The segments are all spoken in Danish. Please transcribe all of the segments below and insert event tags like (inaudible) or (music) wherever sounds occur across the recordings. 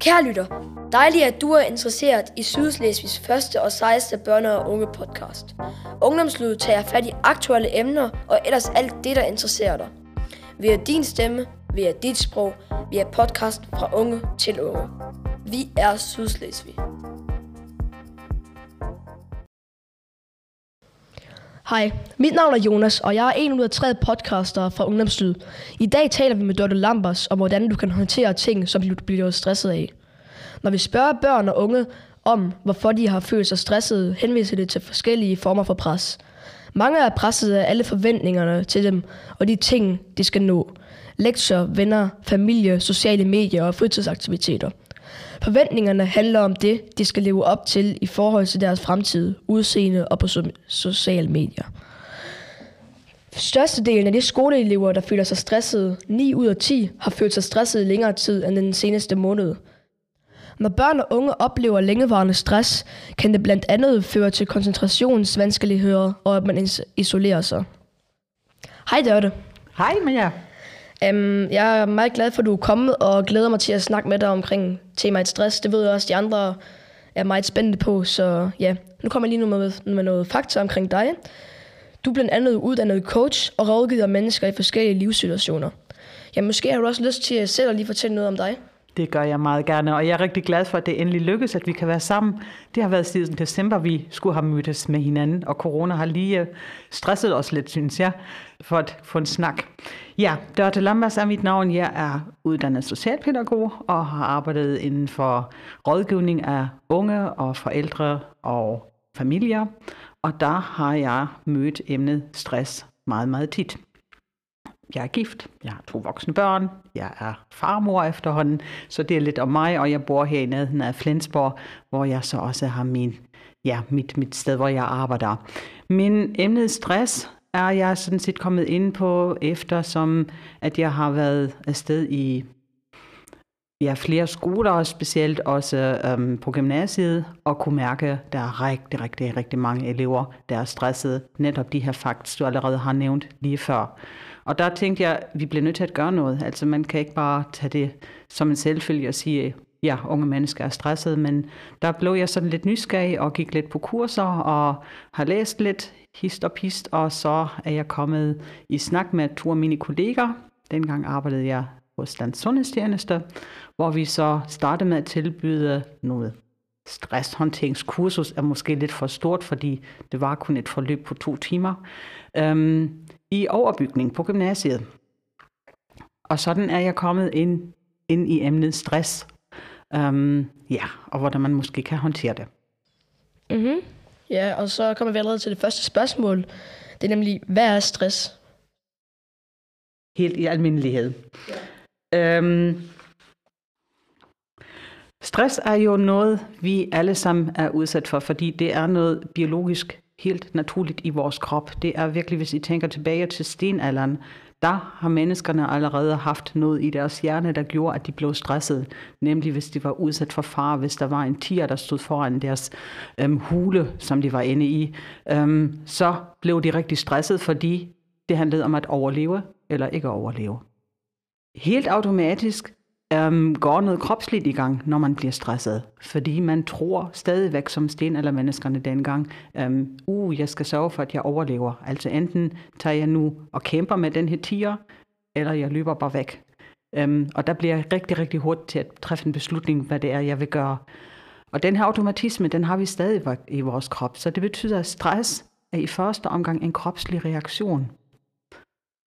Kære lytter, dejligt at du er interesseret i Sydslesvigs første og sejeste børne- og unge podcast. Ungdomslydet tager fat i aktuelle emner og ellers alt det, der interesserer dig. Vi er din stemme, vi er dit sprog, vi er podcast fra unge til unge. Vi er Sydslesvig. Hej, mit navn er Jonas, og jeg er en ud af tre podcaster fra Ungdomslyd. I dag taler vi med Dorte Lambers om, hvordan du kan håndtere ting, som du bliver stresset af. Når vi spørger børn og unge om, hvorfor de har følt sig stressede, henviser det til forskellige former for pres. Mange er presset af alle forventningerne til dem og de ting, de skal nå. Lektier, venner, familie, sociale medier og fritidsaktiviteter. Forventningerne handler om det, de skal leve op til i forhold til deres fremtid, udseende og på so- sociale medier. Størstedelen af de skoleelever, der føler sig stressede, 9 ud af 10, har følt sig stressede længere tid end den seneste måned. Når børn og unge oplever længevarende stress, kan det blandt andet føre til koncentrationsvanskeligheder og at man isolerer sig. Hej Dørte. Hej med jer. Um, jeg er meget glad for, at du er kommet, og glæder mig til at snakke med dig omkring temaet stress. Det ved jeg også, de andre er meget spændte på, så ja, nu kommer jeg lige nu med, med noget fakta omkring dig. Du er blandt andet uddannet coach og rådgiver mennesker i forskellige livssituationer. Ja, måske har du også lyst til at selv at lige fortælle noget om dig. Det gør jeg meget gerne, og jeg er rigtig glad for, at det endelig lykkes, at vi kan være sammen. Det har været siden december, vi skulle have mødtes med hinanden, og corona har lige øh, stresset os lidt, synes jeg, for at få en snak. Ja, Dorte Lambers er mit navn. Jeg er uddannet socialpædagog og har arbejdet inden for rådgivning af unge og forældre og familier. Og der har jeg mødt emnet stress meget, meget tit. Jeg er gift, jeg har to voksne børn, jeg er farmor efterhånden, så det er lidt om mig, og jeg bor her i nærheden af Flensborg, hvor jeg så også har min, ja, mit, mit sted, hvor jeg arbejder. Men emnet stress er jeg sådan set kommet ind på, eftersom at jeg har været afsted i ja, flere skoler, og specielt også øhm, på gymnasiet, og kunne mærke, at der er rigtig, rigtig, rigtig mange elever, der er stressede. Netop de her facts, du allerede har nævnt lige før. Og der tænkte jeg, at vi bliver nødt til at gøre noget. Altså man kan ikke bare tage det som en selvfølge og sige, ja, unge mennesker er stressede, men der blev jeg sådan lidt nysgerrig og gik lidt på kurser og har læst lidt hist og pist, og så er jeg kommet i snak med to af mine kolleger. Dengang arbejdede jeg hos Dansk Sundhedstjeneste, hvor vi så startede med at tilbyde noget stresshåndteringskursus er måske lidt for stort, fordi det var kun et forløb på to timer, øhm, i overbygning på gymnasiet. Og sådan er jeg kommet ind, ind i emnet stress, øhm, ja, og hvordan man måske kan håndtere det. Mm-hmm. Ja, og så kommer vi allerede til det første spørgsmål. Det er nemlig, hvad er stress? Helt i almindelighed. Ja. Øhm, stress er jo noget, vi alle sammen er udsat for, fordi det er noget biologisk helt naturligt i vores krop. Det er virkelig, hvis I tænker tilbage til stenalderen, der har menneskerne allerede haft noget i deres hjerne, der gjorde, at de blev stresset. Nemlig hvis de var udsat for far, hvis der var en tiger, der stod foran deres øhm, hule, som de var inde i, øhm, så blev de rigtig stresset, fordi det handlede om at overleve eller ikke overleve. Helt automatisk øhm, går noget kropsligt i gang, når man bliver stresset. Fordi man tror stadigvæk som sten eller menneskerne dengang, øhm, uh, jeg skal sørge for, at jeg overlever. Altså enten tager jeg nu og kæmper med den her tiger, eller jeg løber bare væk. Øhm, og der bliver jeg rigtig, rigtig hurtigt til at træffe en beslutning, hvad det er, jeg vil gøre. Og den her automatisme, den har vi stadig i vores krop. Så det betyder, at stress er i første omgang en kropslig reaktion.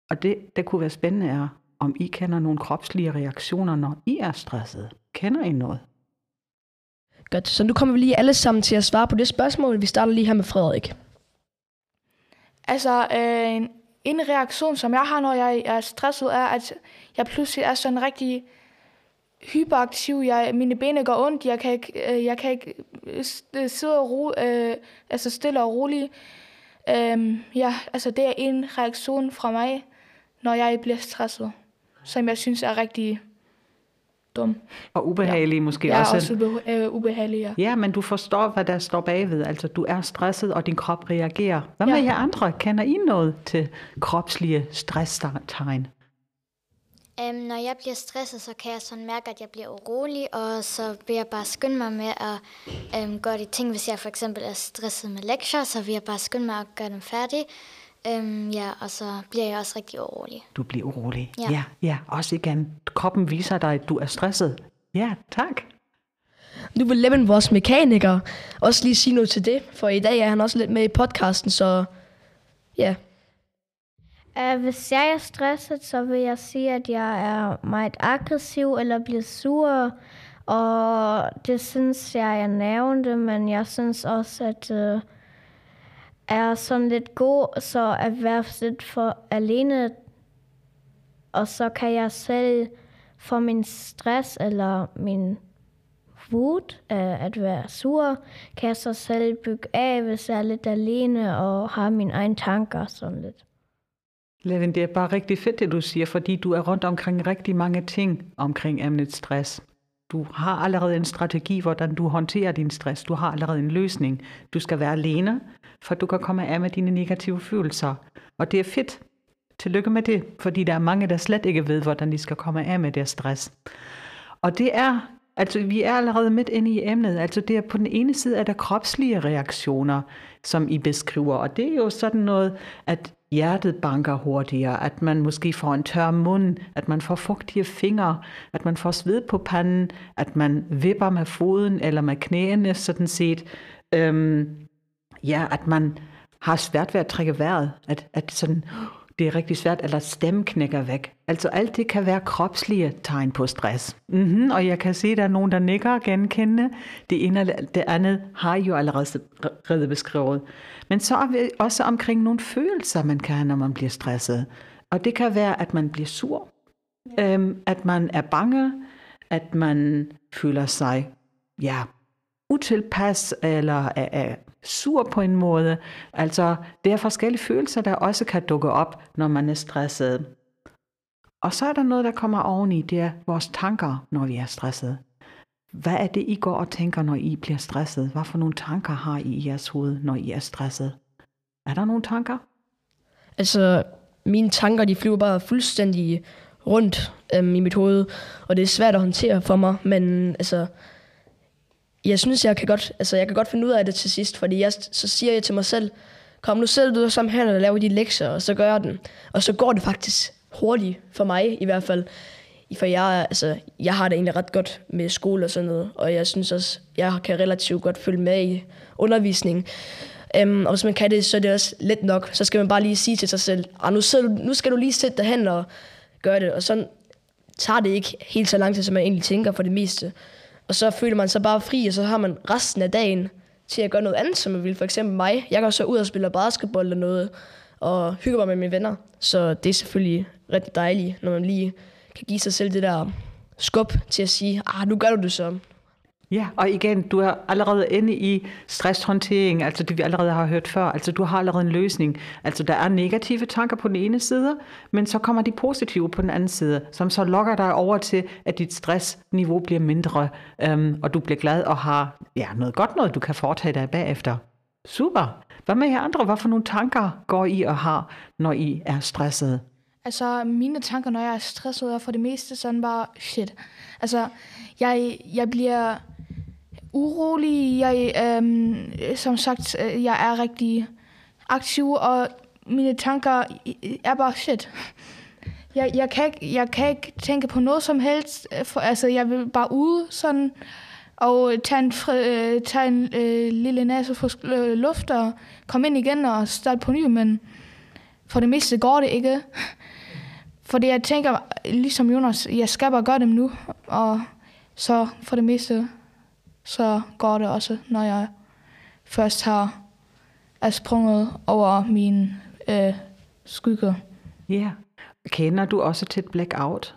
Og det, der kunne være spændende er, om I kender nogle kropslige reaktioner, når I er stresset. Kender I noget? Godt, så nu kommer vi lige alle sammen til at svare på det spørgsmål. Vi starter lige her med Frederik. Altså, øh, en, en reaktion, som jeg har, når jeg er stresset, er, at jeg pludselig er sådan rigtig hyperaktiv. Jeg, mine ben går ondt. Jeg kan ikke, øh, jeg kan ikke sidde og ro, øh, altså stille og roligt. Øh, ja, altså det er en reaktion fra mig, når jeg bliver stresset som jeg synes er rigtig dum. Og ubehagelig ja. måske ja, også. også ube, øh, ubehagelig, ja. Ja, men du forstår, hvad der står bagved. Altså, du er stresset, og din krop reagerer. Hvad med ja. jer andre? Kender I noget til kropslige stresstegn? Um, når jeg bliver stresset, så kan jeg sådan mærke, at jeg bliver urolig, og så vil jeg bare skynde mig med at um, gøre de ting. Hvis jeg for eksempel er stresset med lektier, så vil jeg bare skynde mig at gøre dem færdige. Um, ja, og så bliver jeg også rigtig urolig. Du bliver urolig. Ja. ja, ja. Også igen. Kroppen viser dig, at du er stresset. Ja, tak. Nu vil Levin, vores mekaniker, også lige sige noget til det, for i dag er han også lidt med i podcasten, så ja. Uh, hvis jeg er stresset, så vil jeg sige, at jeg er meget aggressiv eller bliver sur. Og det synes jeg, jeg nævnte, men jeg synes også, at uh, er sådan lidt god, så er værftet for alene. Og så kan jeg selv få min stress eller min vut, af at være sur, kan jeg så selv bygge af, hvis jeg er lidt alene og har mine egne tanker sådan lidt. Levin, det er bare rigtig fedt, det du siger, fordi du er rundt omkring rigtig mange ting omkring emnet stress. Du har allerede en strategi, hvordan du håndterer din stress. Du har allerede en løsning. Du skal være alene, for du kan komme af med dine negative følelser. Og det er fedt. Tillykke med det, fordi der er mange, der slet ikke ved, hvordan de skal komme af med deres stress. Og det er, altså vi er allerede midt inde i emnet. Altså det er på den ene side at der kropslige reaktioner, som I beskriver. Og det er jo sådan noget, at hjertet banker hurtigere, at man måske får en tør mund, at man får fugtige fingre, at man får sved på panden, at man vipper med foden eller med knæene, sådan set. Øhm, ja, at man har svært ved at trække vejret, at, at sådan, det er rigtig svært, eller stemmen knækker væk. Altså alt det kan være kropslige tegn på stress. Mm-hmm, og jeg kan se, at der er nogen, der nikker og genkende. Det ene eller det andet har I jo allerede beskrevet. Men så er vi også omkring nogle følelser, man kan have, når man bliver stresset. Og det kan være, at man bliver sur, øhm, at man er bange, at man føler sig ja, utilpas eller er, er sur på en måde. Altså, det er forskellige følelser, der også kan dukke op, når man er stresset. Og så er der noget, der kommer oveni, det er vores tanker, når vi er stresset. Hvad er det, I går og tænker, når I bliver stresset? Hvad for nogle tanker har I i jeres hoved, når I er stresset? Er der nogle tanker? Altså, mine tanker, de flyver bare fuldstændig rundt øhm, i mit hoved, og det er svært at håndtere for mig, men altså, jeg synes, jeg kan godt, altså, jeg kan godt finde ud af det til sidst, fordi jeg, så siger jeg til mig selv, kom nu selv ud sammen her og laver de lektier, og så gør jeg den. Og så går det faktisk hurtigt for mig i hvert fald. For jeg, altså, jeg har det egentlig ret godt med skole og sådan noget, og jeg synes også, jeg kan relativt godt følge med i undervisningen. Um, øhm, og hvis man kan det, så er det også let nok. Så skal man bare lige sige til sig selv, ah, nu, sidder du, nu skal du lige sætte dig hen og gøre det. Og så tager det ikke helt så lang tid, som man egentlig tænker for det meste. Og så føler man sig bare fri, og så har man resten af dagen til at gøre noget andet, som man vil. For eksempel mig. Jeg går så ud og spiller basketball eller noget, og hygger mig med mine venner. Så det er selvfølgelig rigtig dejligt, når man lige kan give sig selv det der skub til at sige, ah, nu gør du det så. Ja, og igen, du er allerede inde i stresshåndtering, altså det vi allerede har hørt før. Altså du har allerede en løsning. Altså der er negative tanker på den ene side, men så kommer de positive på den anden side, som så lokker dig over til, at dit stressniveau bliver mindre, øhm, og du bliver glad og har ja, noget godt noget, du kan foretage dig bagefter. Super. Hvad med jer andre? Hvad for nogle tanker går I og har, når I er stresset? Altså, mine tanker, når jeg er stresset, er for det meste sådan bare, shit. Altså, jeg, jeg bliver urolig. Jeg, øh, som sagt, øh, jeg er rigtig aktiv, og mine tanker er bare shit. Jeg, jeg, kan ikke, jeg kan ikke tænke på noget som helst. Øh, for, altså, jeg vil bare ud sådan, og tage en, fri, øh, tage en øh, lille næse for øh, luft og komme ind igen og starte på ny, men for det meste går det ikke. Fordi jeg tænker, ligesom Jonas, jeg skal bare gøre dem nu, og så for det meste så går det også, når jeg først har er sprunget over min øh, skygge. Ja. Yeah. Kender du også til et blackout?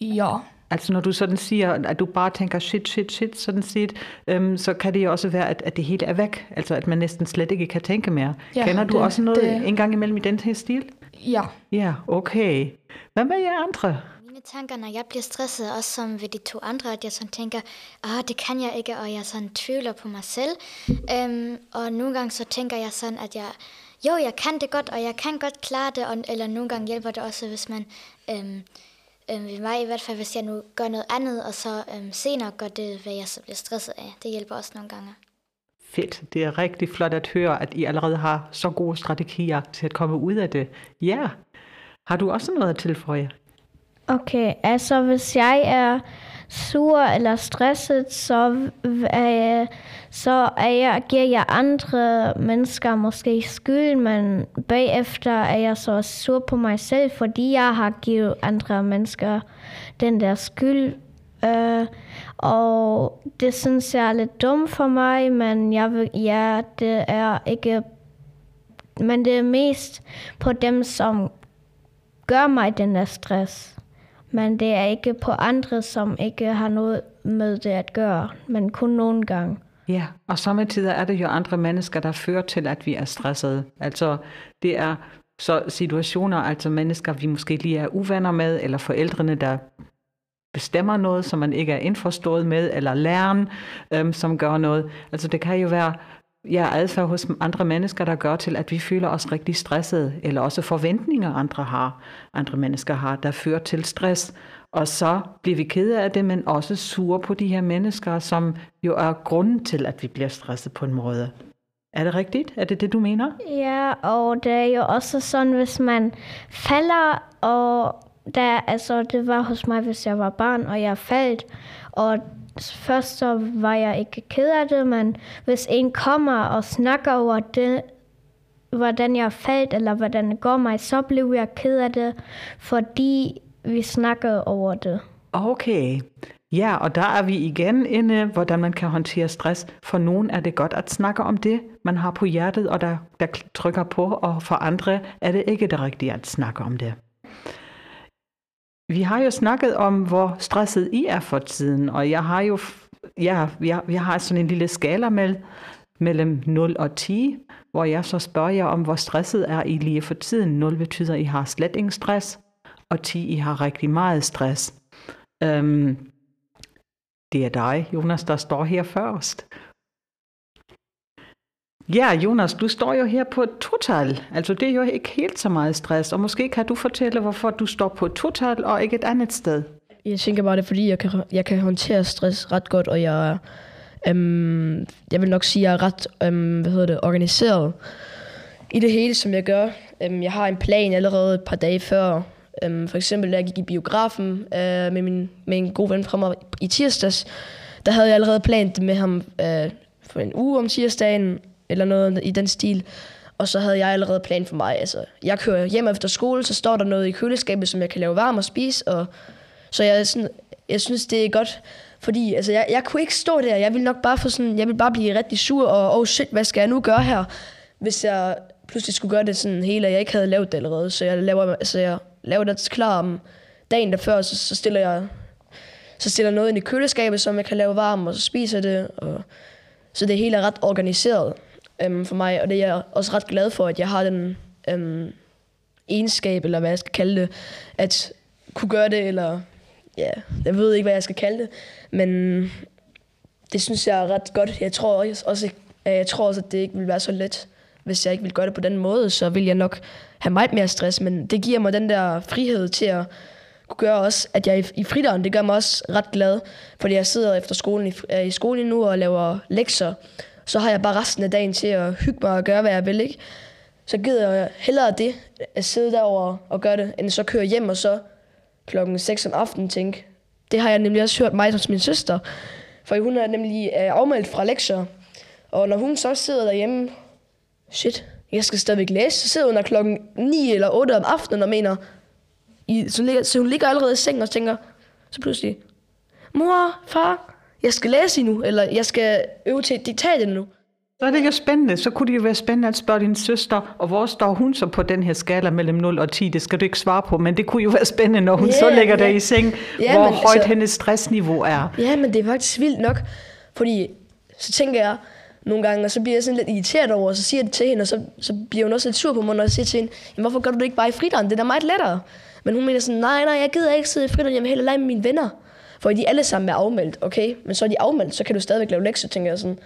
Ja. Altså når du sådan siger, at du bare tænker shit, shit, shit, sådan set, øhm, så kan det jo også være, at, at det hele er væk. Altså at man næsten slet ikke kan tænke mere. Ja, Kender du det, også noget det... en gang imellem i den her stil? Ja. Ja, okay. Hvad med jer andre? Tanker, når jeg bliver stresset, også som ved de to andre, at jeg sådan tænker, ah, det kan jeg ikke, og jeg sådan tvivler på mig selv. Øhm, og nogle gange så tænker jeg sådan, at jeg, jo, jeg kan det godt, og jeg kan godt klare det, og, eller nogle gange hjælper det også, hvis man, øhm, øhm, ved mig i hvert fald, hvis jeg nu gør noget andet, og så øhm, senere gør det, hvad jeg så bliver stresset af. Det hjælper også nogle gange. Fedt. Det er rigtig flot at høre, at I allerede har så gode strategier til at komme ud af det. Ja. Har du også noget at tilføje? Okay, altså hvis jeg er sur eller stresset, så, er jeg, så er jeg, giver jeg andre mennesker måske skyld, men bagefter er jeg så sur på mig selv, fordi jeg har givet andre mennesker den der skyld. Øh, og det synes jeg er lidt dumt for mig, men jeg vil, ja, det er ikke... Men det er mest på dem, som gør mig den der stress. Men det er ikke på andre, som ikke har noget med det at gøre, men kun nogle gange. Ja, og samtidig er det jo andre mennesker, der fører til, at vi er stressede. Altså, det er så situationer, altså mennesker, vi måske lige er uvenner med, eller forældrene, der bestemmer noget, som man ikke er indforstået med, eller læreren, øhm, som gør noget. Altså det kan jo være ja, adfærd hos andre mennesker, der gør til, at vi føler os rigtig stressede, eller også forventninger, andre har, andre mennesker har, der fører til stress. Og så bliver vi kede af det, men også sure på de her mennesker, som jo er grunden til, at vi bliver stresset på en måde. Er det rigtigt? Er det det, du mener? Ja, og det er jo også sådan, hvis man falder, og der, altså, det var hos mig, hvis jeg var barn, og jeg faldt, og først så var jeg ikke ked af det, men hvis en kommer og snakker over det, hvordan jeg faldt, eller hvordan det går mig, så blev jeg ked af det, fordi vi snakkede over det. Okay. Ja, og der er vi igen inde, hvordan man kan håndtere stress. For nogen er det godt at snakke om det, man har på hjertet, og der, der trykker på, og for andre er det ikke det rigtige at snakke om det. Vi har jo snakket om, hvor stresset I er for tiden, og jeg har jo, ja, jeg, jeg har sådan en lille skala med, mellem 0 og 10, hvor jeg så spørger jer om, hvor stresset er I lige for tiden. 0 betyder, at I har slet ingen stress, og 10, I har rigtig meget stress. Øhm, det er dig, Jonas, der står her først. Ja, Jonas, du står jo her på total. Altså, det er jo ikke helt så meget stress. Og måske kan du fortælle, hvorfor du står på total og ikke et andet sted. Jeg tænker bare, det er fordi, jeg kan, jeg kan håndtere stress ret godt, og jeg, øhm, jeg vil nok sige, at jeg er ret øhm, hvad hedder det, organiseret i det hele, som jeg gør. Øhm, jeg har en plan allerede et par dage før. Øhm, for eksempel, da jeg gik i biografen øh, med, min, med en god ven fra mig i tirsdags, der havde jeg allerede planet med ham øh, for en uge om tirsdagen, eller noget i den stil. Og så havde jeg allerede plan for mig. Altså, jeg kører hjem efter skole, så står der noget i køleskabet, som jeg kan lave varm og spise. Og, så jeg, sådan, jeg synes, det er godt, fordi altså, jeg, jeg kunne ikke stå der. Jeg ville nok bare få sådan, jeg ville bare blive rigtig sur, og oh shit, hvad skal jeg nu gøre her? Hvis jeg pludselig skulle gøre det sådan hele, og jeg ikke havde lavet det allerede. Så jeg laver, altså, jeg laver det klar om dagen der før, så, så stiller jeg så stiller noget ind i køleskabet, som jeg kan lave varm, og så spiser det. Og, så det hele er ret organiseret øhm, for mig, og det er jeg også ret glad for, at jeg har den øhm, egenskab, eller hvad jeg skal kalde det, at kunne gøre det, eller ja, jeg ved ikke, hvad jeg skal kalde det, men det synes jeg er ret godt. Jeg tror også, jeg tror også, at det ikke vil være så let, hvis jeg ikke vil gøre det på den måde, så vil jeg nok have meget mere stress, men det giver mig den der frihed til at kunne gøre også, at jeg i fritiden, det gør mig også ret glad, fordi jeg sidder efter skolen i, i skolen nu og laver lektier, så har jeg bare resten af dagen til at hygge mig og gøre, hvad jeg vil, ikke? Så gider jeg hellere det, at sidde derover og gøre det, end så køre hjem og så klokken 6 om aftenen tænke. Det har jeg nemlig også hørt mig som min søster, for hun er nemlig øh, afmeldt fra lektier. Og når hun så sidder derhjemme, shit, jeg skal stadigvæk læse, så sidder hun der klokken 9 eller 8 om aftenen og mener, i, så, ligger, så hun ligger allerede i sengen og tænker, så pludselig, mor, far, jeg skal læse nu, eller jeg skal øve til et diktat nu. Så er det jo spændende. Så kunne det jo være spændende at spørge din søster, og hvor står hun så på den her skala mellem 0 og 10? Det skal du ikke svare på, men det kunne jo være spændende, når hun yeah, så ligger yeah. der i seng, yeah, hvor men, højt altså, hendes stressniveau er. Ja, men det er faktisk vildt nok, fordi så tænker jeg nogle gange, og så bliver jeg sådan lidt irriteret over, og så siger jeg det til hende, og så, så bliver hun også lidt sur på mig, når jeg siger til hende, jamen, hvorfor gør du det ikke bare i fridøren? Det er da meget lettere. Men hun mener sådan, nej, nej, jeg gider ikke sidde i fridøren, jeg vil hellere lege med mine venner. For de alle sammen er afmeldt, okay? Men så er de afmeldt, så kan du stadigvæk lave lektier, tænker jeg sådan.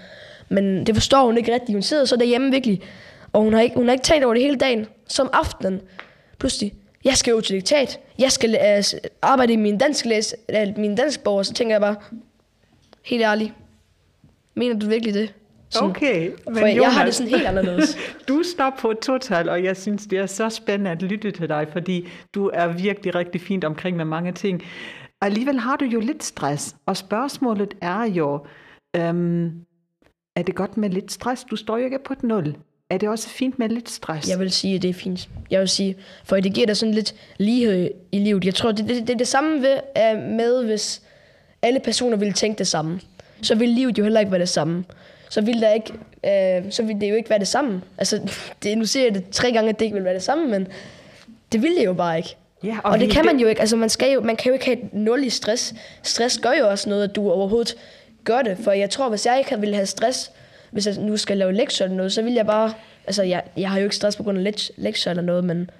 Men det forstår hun ikke rigtigt. Hun sidder så derhjemme virkelig Og hun har, ikke, hun har ikke talt over det hele dagen. Som aftenen, pludselig, jeg skal jo til diktat. Jeg skal øh, arbejde i min dansk, læs, øh, min dansk bog, og så tænker jeg bare, helt ærligt, mener du virkelig det? Sådan, Okay, For jeg har det sådan helt anderledes. (laughs) Du står på et total, og jeg synes, det er så spændende at lytte til dig, fordi du er virkelig rigtig fint omkring med mange ting. Alligevel har du jo lidt stress, og spørgsmålet er jo, øhm, er det godt med lidt stress? Du står jo ikke på et nul. Er det også fint med lidt stress? Jeg vil sige, at det er fint. Jeg vil sige, for det giver dig sådan lidt lighed i livet. Jeg tror, det, det, det er det samme ved, øh, med, hvis alle personer ville tænke det samme. Så ville livet jo heller ikke være det samme. Så ville, der ikke, øh, så ville det jo ikke være det samme. Altså, (laughs) det, nu siger jeg det tre gange, at det ikke vil være det samme, men det ville det jo bare ikke. Ja, og, og det kan man jo ikke. Altså, man, skal jo, man kan jo ikke have et nul i stress. Stress gør jo også noget, at du overhovedet gør det. For jeg tror, hvis jeg ikke ville have stress, hvis jeg nu skal lave lektier eller noget, så vil jeg bare... Altså, jeg, jeg har jo ikke stress på grund af lekt- lektier eller noget, men...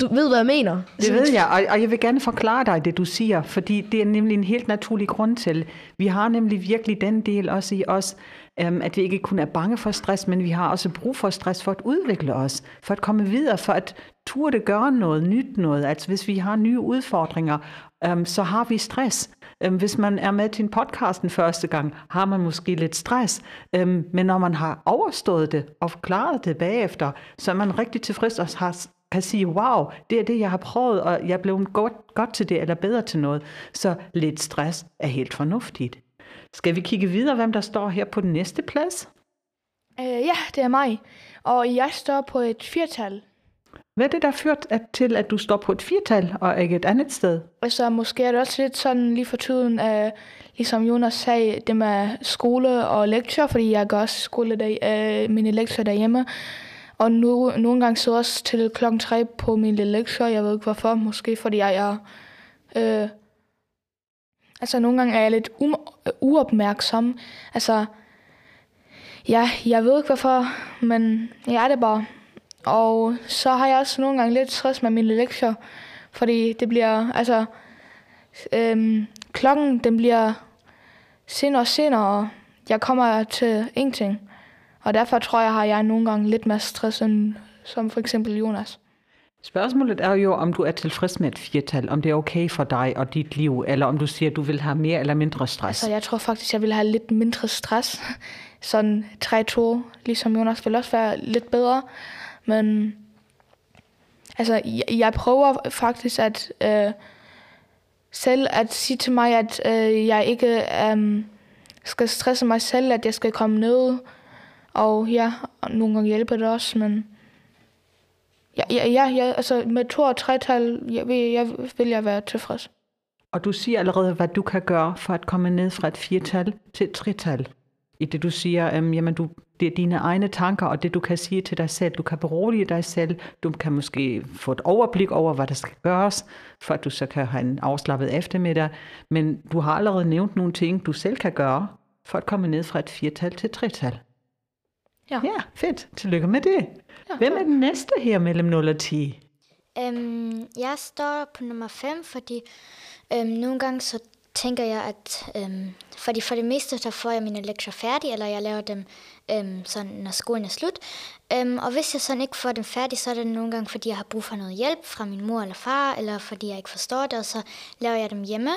Du ved, hvad jeg mener. Det ved jeg, og, og jeg vil gerne forklare dig det, du siger, fordi det er nemlig en helt naturlig grund til. Vi har nemlig virkelig den del også i os, øhm, at vi ikke kun er bange for stress, men vi har også brug for stress for at udvikle os, for at komme videre, for at turde gøre noget, nyt noget. Altså hvis vi har nye udfordringer, øhm, så har vi stress. Øhm, hvis man er med til en podcast den første gang, har man måske lidt stress, øhm, men når man har overstået det og klaret det bagefter, så er man rigtig tilfreds og har kan sige, wow, det er det, jeg har prøvet, og jeg blevet godt, godt til det, eller bedre til noget. Så lidt stress er helt fornuftigt. Skal vi kigge videre, hvem der står her på den næste plads? Øh, ja, det er mig. Og jeg står på et firtal. Hvad er det, der ført at- til, at du står på et firtal og ikke et andet sted? Altså, måske er det også lidt sådan lige for tiden, øh, ligesom Jonas sagde, det med skole og lektier, fordi jeg gør også skole der, øh, mine lektier derhjemme. Og nu, nogle gange så jeg også til klokken 3 på mine lektier. Jeg ved ikke hvorfor. Måske fordi jeg er... Øh, altså, nogle gange er jeg lidt um, øh, uopmærksom. Altså, ja, jeg ved ikke hvorfor, men jeg er det bare. Og så har jeg også nogle gange lidt stress med mine lektier, fordi det bliver, altså, øhm, klokken den bliver senere og senere, og jeg kommer til ingenting. Og derfor tror jeg, har jeg nogle gange lidt mere stress end som for eksempel Jonas. Spørgsmålet er jo, om du er tilfreds med et firtal, om det er okay for dig og dit liv, eller om du siger, at du vil have mere eller mindre stress. Så jeg tror faktisk, jeg vil have lidt mindre stress. Sådan 3-2, ligesom Jonas, vil også være lidt bedre. Men altså, jeg, jeg prøver faktisk at øh, selv at sige til mig, at øh, jeg ikke øh, skal stresse mig selv, at jeg skal komme ned. Og ja, og nogle gange hjælper det også, men ja, ja, ja, ja altså med to og tre tal, jeg, vil, jeg, vil jeg være tilfreds. Og du siger allerede, hvad du kan gøre for at komme ned fra et firtal til et tretal. I det du siger, øhm, jamen du, det er dine egne tanker, og det du kan sige til dig selv. Du kan berolige dig selv. Du kan måske få et overblik over, hvad der skal gøres, for at du så kan have en afslappet eftermiddag. Men du har allerede nævnt nogle ting, du selv kan gøre, for at komme ned fra et firtal til et tretal. Ja. Ja, fedt. Tillykke med det. Ja, Hvem er den næste her mellem 0 og 10? Øhm, jeg står på nummer 5, fordi øhm, nogle gange så tænker jeg, at øhm, fordi for det meste, der får jeg mine lektier færdige, eller jeg laver dem øhm, sådan, når skolen er slut. Øhm, og hvis jeg sådan ikke får dem færdige, så er det nogle gange, fordi jeg har brug for noget hjælp fra min mor eller far, eller fordi jeg ikke forstår det, og så laver jeg dem hjemme.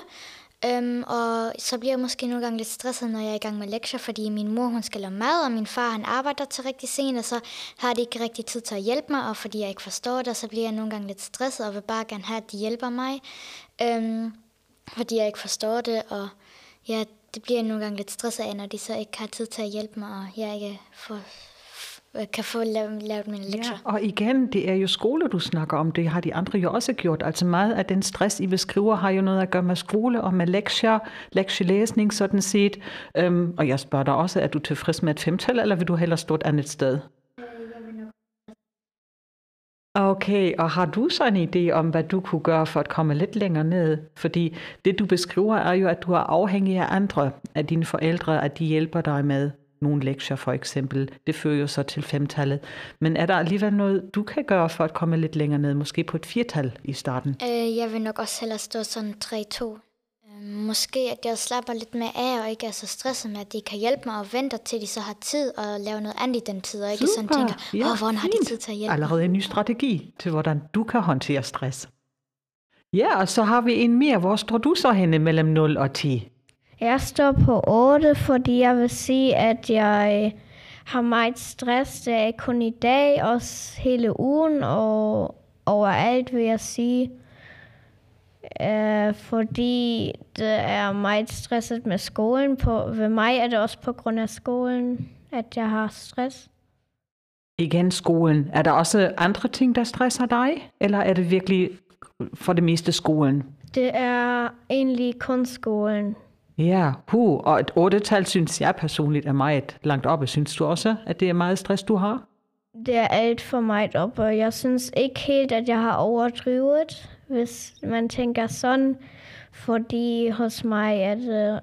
Øhm, og så bliver jeg måske nogle gange lidt stresset, når jeg er i gang med lektier, fordi min mor hun skal lave mad, og min far han arbejder til rigtig sent, og så har de ikke rigtig tid til at hjælpe mig, og fordi jeg ikke forstår det, så bliver jeg nogle gange lidt stresset, og vil bare gerne have, at de hjælper mig, øhm, fordi jeg ikke forstår det, og ja, det bliver jeg nogle gange lidt stresset af, når de så ikke har tid til at hjælpe mig, og jeg ikke får, Øh, kan få lavet, lavet mine lektier. Ja, og igen, det er jo skole, du snakker om. Det har de andre jo også gjort. Altså meget af den stress, I beskriver, har jo noget at gøre med skole og med lektier, lektielæsning sådan set. Øhm, og jeg spørger dig også, er du tilfreds med et femtal, eller vil du hellere stå et andet sted? Okay, og har du så en idé om, hvad du kunne gøre for at komme lidt længere ned? Fordi det, du beskriver, er jo, at du er afhængig af andre, af dine forældre, at de hjælper dig med nogle lektier for eksempel. Det fører jo så til femtallet. Men er der alligevel noget, du kan gøre for at komme lidt længere ned? Måske på et firtal i starten? Øh, jeg vil nok også hellere stå sådan 3-2. Øhm, Måske at jeg slapper lidt mere af, og ikke er så stresset med, at de kan hjælpe mig, og venter til de så har tid, og lave noget andet i den tid, og ikke sådan tænker, Ja, åh, hvordan har de tid til at hjælpe mig? Allerede en ny strategi til, hvordan du kan håndtere stress. Ja, og så har vi en mere. Hvor står du så henne mellem 0 og 10? Jeg står på 8, fordi jeg vil sige, at jeg øh, har meget stress. Det er kun i dag, også hele ugen og overalt, vil jeg sige. Øh, fordi det er meget stresset med skolen. På, ved mig er det også på grund af skolen, at jeg har stress. Igen skolen. Er der også andre ting, der stresser dig? Eller er det virkelig for det meste skolen? Det er egentlig kun skolen. Ja, hu, og et 8-tal synes jeg personligt er meget langt oppe. Synes du også, at det er meget stress, du har? Det er alt for meget op, og jeg synes ikke helt, at jeg har overdrivet, hvis man tænker sådan, fordi hos mig er det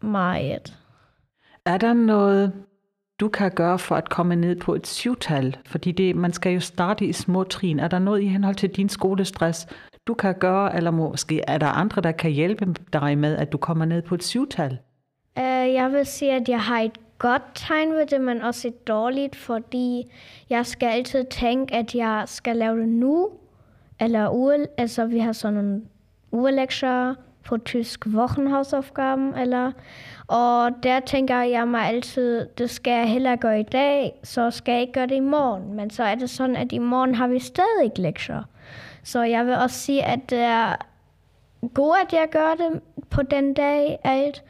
meget. Er der noget, du kan gøre for at komme ned på et syvtal? Fordi det, man skal jo starte i små trin. Er der noget i henhold til din skolestress, du kan gøre, eller måske er der andre, der kan hjælpe dig med, at du kommer ned på et syvtal? Uh, jeg vil sige, at jeg har et godt tegn ved det, men også et dårligt, fordi jeg skal altid tænke, at jeg skal lave det nu, eller uge, altså vi har sådan nogle ugelektier på tysk Wochenhausaufgaben, eller, og der tænker jeg mig altid, det skal jeg hellere gøre i dag, så skal jeg ikke gøre det i morgen. Men så er det sådan, at i morgen har vi stadig lektier. Så jeg vil også sige, at det er godt, at jeg gør det på den dag alt,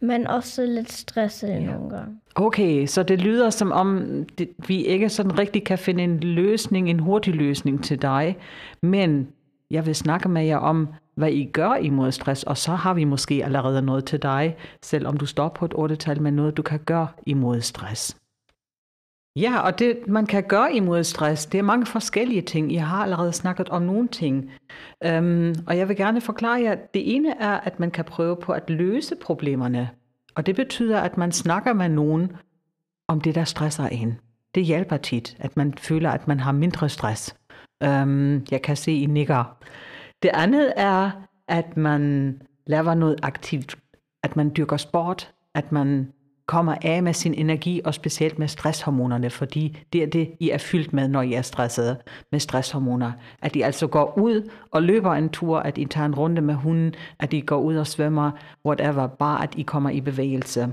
men også lidt stresset ja. nogle gange. Okay, så det lyder som om, det, vi ikke sådan rigtig kan finde en løsning, en hurtig løsning til dig, men jeg vil snakke med jer om, hvad I gør imod stress, og så har vi måske allerede noget til dig, selvom du står på et 8-tal med noget, du kan gøre imod stress. Ja, og det man kan gøre imod stress, det er mange forskellige ting. Jeg har allerede snakket om nogle ting. Um, og jeg vil gerne forklare jer, det ene er, at man kan prøve på at løse problemerne. Og det betyder, at man snakker med nogen om det, der stresser en. Det hjælper tit, at man føler, at man har mindre stress. Um, jeg kan se, I nikker. Det andet er, at man laver noget aktivt. At man dyrker sport. At man kommer af med sin energi, og specielt med stresshormonerne, fordi det er det, I er fyldt med, når I er stressede med stresshormoner. At I altså går ud og løber en tur, at I tager en runde med hunden, at I går ud og svømmer, whatever, bare at I kommer i bevægelse.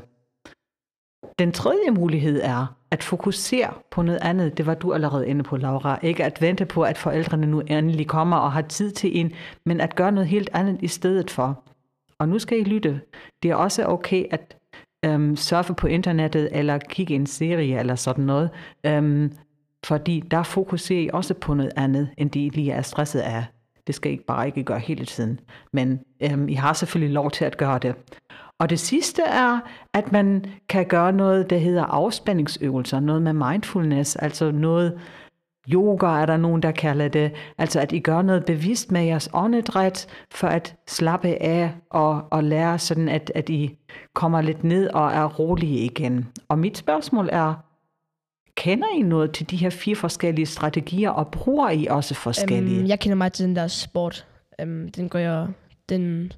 Den tredje mulighed er at fokusere på noget andet. Det var du allerede inde på, Laura. Ikke at vente på, at forældrene nu endelig kommer og har tid til en, men at gøre noget helt andet i stedet for. Og nu skal I lytte. Det er også okay at øhm, surfe på internettet eller kigge en serie eller sådan noget. Øhm, fordi der fokuserer I også på noget andet, end det I lige er stresset af. Det skal I bare ikke gøre hele tiden. Men øhm, I har selvfølgelig lov til at gøre det. Og det sidste er, at man kan gøre noget, der hedder afspændingsøvelser. Noget med mindfulness, altså noget yoga er der nogen, der kalder det. Altså at I gør noget bevidst med jeres åndedræt, for at slappe af og, og lære sådan, at, at I kommer lidt ned og er rolige igen. Og mit spørgsmål er, kender I noget til de her fire forskellige strategier, og bruger I også forskellige? Øhm, jeg kender meget til den der sport. Øhm, den gør jeg, den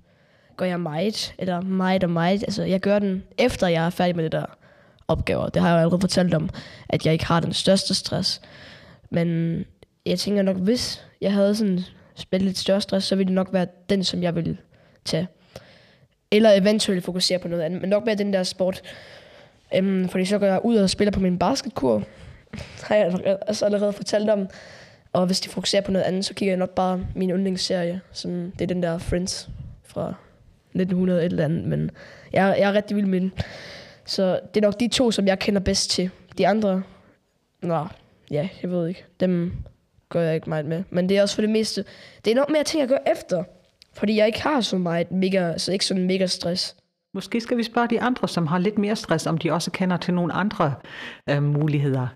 gør jeg meget, eller meget og meget. Altså, jeg gør den, efter jeg er færdig med det der opgaver. Det har jeg jo allerede fortalt om, at jeg ikke har den største stress. Men jeg tænker nok, hvis jeg havde sådan spillet lidt større stress, så ville det nok være den, som jeg ville tage. Eller eventuelt fokusere på noget andet. Men nok mere den der sport. Øhm, fordi så går jeg ud og spiller på min basketkur. (laughs) har jeg altså allerede fortalt om. Og hvis de fokuserer på noget andet, så kigger jeg nok bare min yndlingsserie. Som, det er den der Friends fra 1900 et eller andet. Men jeg, jeg er rigtig vild med den. Så det er nok de to, som jeg kender bedst til. De andre, nå, ja, jeg ved ikke. Dem gør jeg ikke meget med. Men det er også for det meste, det er nok mere ting, jeg gør efter. Fordi jeg ikke har så meget mega, så ikke sådan mega stress. Måske skal vi spørge de andre, som har lidt mere stress, om de også kender til nogle andre øh, muligheder.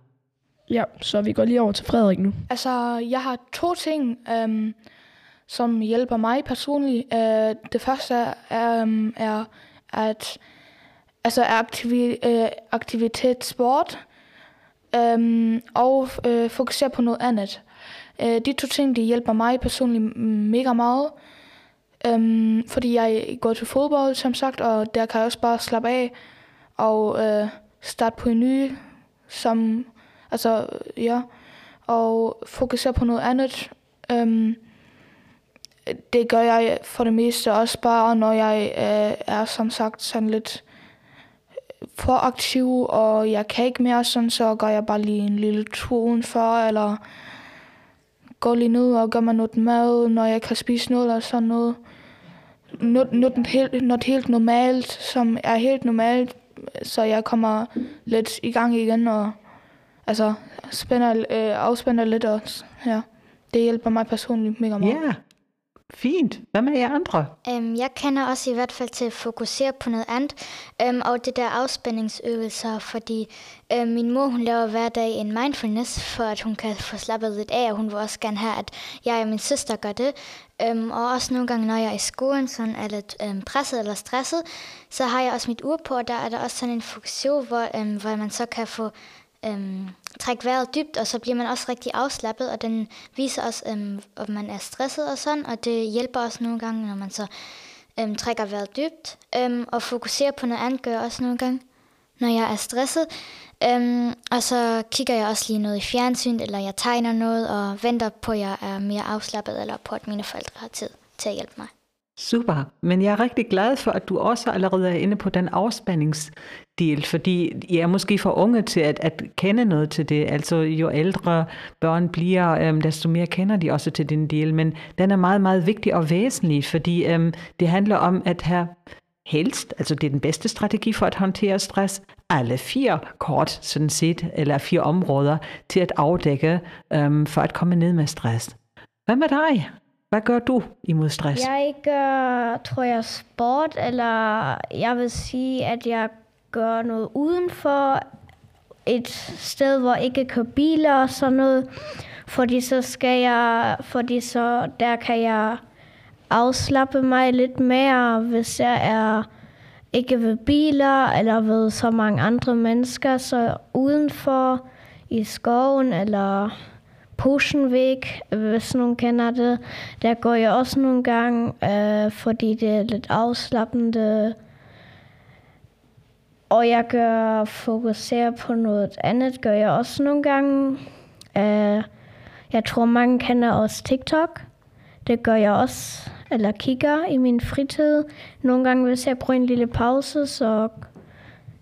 Ja, så vi går lige over til Frederik nu. Altså, jeg har to ting, øhm, som hjælper mig personligt. Øh, det første er, øhm, er at altså aktivi, øh, aktivitet, sport, øhm, og øh, fokusere på noget andet. Øh, de to ting, de hjælper mig personligt mega meget. Øhm, fordi jeg går til fodbold, som sagt, og der kan jeg også bare slappe af og øh, starte på en ny, som, altså, ja, og fokusere på noget andet. Øhm, det gør jeg for det meste også bare, når jeg øh, er som sagt sådan lidt for aktiv, og jeg kan ikke mere sådan, så går jeg bare lige en lille tur udenfor, eller går lige ned og gør mig noget mad, når jeg kan spise noget eller sådan noget. Noget, noget, helt, noget helt normalt, som er helt normalt, så jeg kommer lidt i gang igen, og altså spænder, øh, afspænder lidt, også. ja, det hjælper mig personligt mega meget. Ja, yeah. Fint. Hvad med jer andre? Øhm, jeg kender også i hvert fald til at fokusere på noget andet, øhm, og det der afspændingsøvelser, fordi øhm, min mor hun laver hver dag en mindfulness, for at hun kan få slappet lidt af, og hun vil også gerne have, at jeg og min søster gør det. Øhm, og også nogle gange, når jeg er i skolen sådan er lidt øhm, presset eller stresset, så har jeg også mit ur på, og der er der også sådan en funktion, hvor, øhm, hvor man så kan få øhm, trække vejret dybt, og så bliver man også rigtig afslappet, og den viser os, øhm, om man er stresset og sådan, og det hjælper også nogle gange, når man så øhm, trækker vejret dybt, øhm, og fokuserer på noget andet, gør jeg også nogle gange, når jeg er stresset. Øhm, og så kigger jeg også lige noget i fjernsyn, eller jeg tegner noget, og venter på, at jeg er mere afslappet, eller på, at mine forældre har tid til at hjælpe mig. Super, men jeg er rigtig glad for, at du også allerede er inde på den afspændings del, fordi I er måske for unge til at, at kende noget til det. Altså jo ældre børn bliver, øhm, desto mere kender de også til den del, men den er meget, meget vigtig og væsentlig, fordi øhm, det handler om at have helst, altså det er den bedste strategi for at håndtere stress, alle fire kort sådan set, eller fire områder til at afdække øhm, for at komme ned med stress. Hvad med dig? Hvad gør du imod stress? Jeg gør, tror jeg, sport, eller jeg vil sige, at jeg gøre noget udenfor, et sted, hvor ikke kører biler og sådan noget. Fordi så skal jeg, fordi så der kan jeg afslappe mig lidt mere, hvis jeg er ikke ved biler eller ved så mange andre mennesker. Så udenfor i skoven eller Puschenweg, hvis nogen kender det. Der går jeg også nogle gange, øh, fordi det er lidt afslappende. Og jeg gør fokusere på noget andet, gør jeg også nogle gange. Uh, jeg tror, mange kender også TikTok. Det gør jeg også, eller kigger i min fritid. Nogle gange, hvis jeg bruger en lille pause, så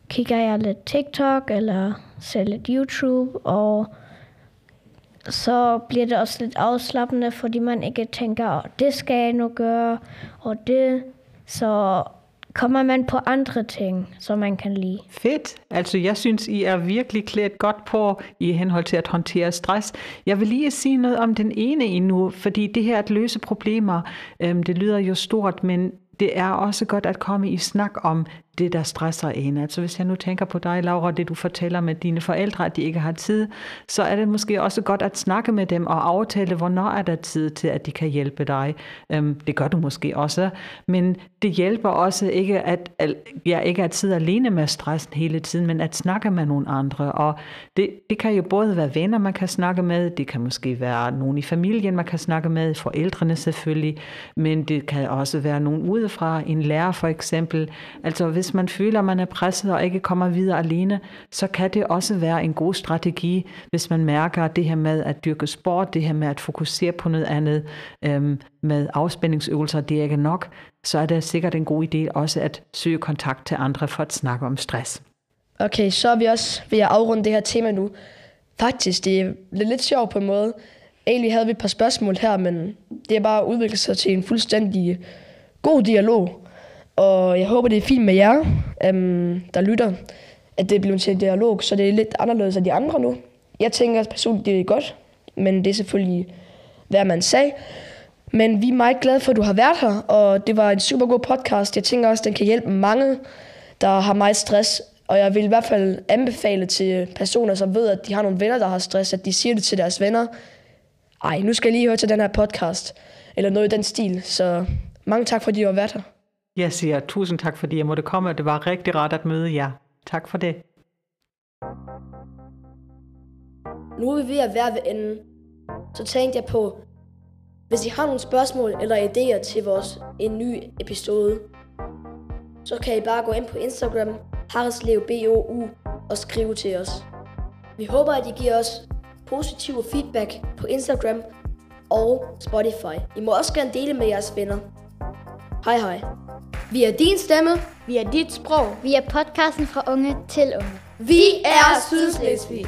kigger jeg lidt TikTok, eller ser lidt YouTube, og så bliver det også lidt afslappende, fordi man ikke tænker, det skal jeg nu gøre, og det, så kommer man på andre ting, som man kan lide. Fedt. Altså, jeg synes, I er virkelig klædt godt på i henhold til at håndtere stress. Jeg vil lige sige noget om den ene endnu, fordi det her at løse problemer, øhm, det lyder jo stort, men det er også godt at komme i snak om det, der stresser en. Altså hvis jeg nu tænker på dig, Laura, det du fortæller med dine forældre, at de ikke har tid, så er det måske også godt at snakke med dem og aftale, hvornår er der tid til, at de kan hjælpe dig. Øhm, det gør du måske også, men det hjælper også ikke at, at ja, ikke at sidde alene med stressen hele tiden, men at snakke med nogle andre. Og det, det kan jo både være venner, man kan snakke med, det kan måske være nogen i familien, man kan snakke med, forældrene selvfølgelig, men det kan også være nogen udefra, en lærer for eksempel. Altså hvis hvis man føler, at man er presset og ikke kommer videre alene, så kan det også være en god strategi, hvis man mærker, det her med at dyrke sport, det her med at fokusere på noget andet, øhm, med afspændingsøvelser, det er ikke nok, så er det sikkert en god idé også at søge kontakt til andre for at snakke om stress. Okay, så er vi også ved at afrunde det her tema nu. Faktisk, det er lidt sjovt på en måde. Egentlig havde vi et par spørgsmål her, men det er bare udviklet sig til en fuldstændig god dialog. Og jeg håber, det er fint med jer, øhm, der lytter, at det bliver til en dialog, så det er lidt anderledes end de andre nu. Jeg tænker personligt, det er godt, men det er selvfølgelig, hvad man sagde. Men vi er meget glade for, at du har været her, og det var en super god podcast. Jeg tænker også, at den kan hjælpe mange, der har meget stress. Og jeg vil i hvert fald anbefale til personer, som ved, at de har nogle venner, der har stress, at de siger det til deres venner. Ej, nu skal jeg lige høre til den her podcast. Eller noget i den stil. Så mange tak, fordi du har været her. Jeg siger tusind tak, fordi jeg måtte komme, og det var rigtig rart at møde jer. Tak for det. Nu er vi ved at være ved enden. Så tænkte jeg på, Hvis I har nogle spørgsmål eller idéer til vores en ny episode, så kan I bare gå ind på Instagram, harreslevbou, og skrive til os. Vi håber, at I giver os positiv feedback på Instagram og Spotify. I må også gerne dele med jeres venner. Hej hej. Vi er din stemme. Vi er dit sprog. Vi er podcasten fra unge til unge. Vi er Sydslesvig.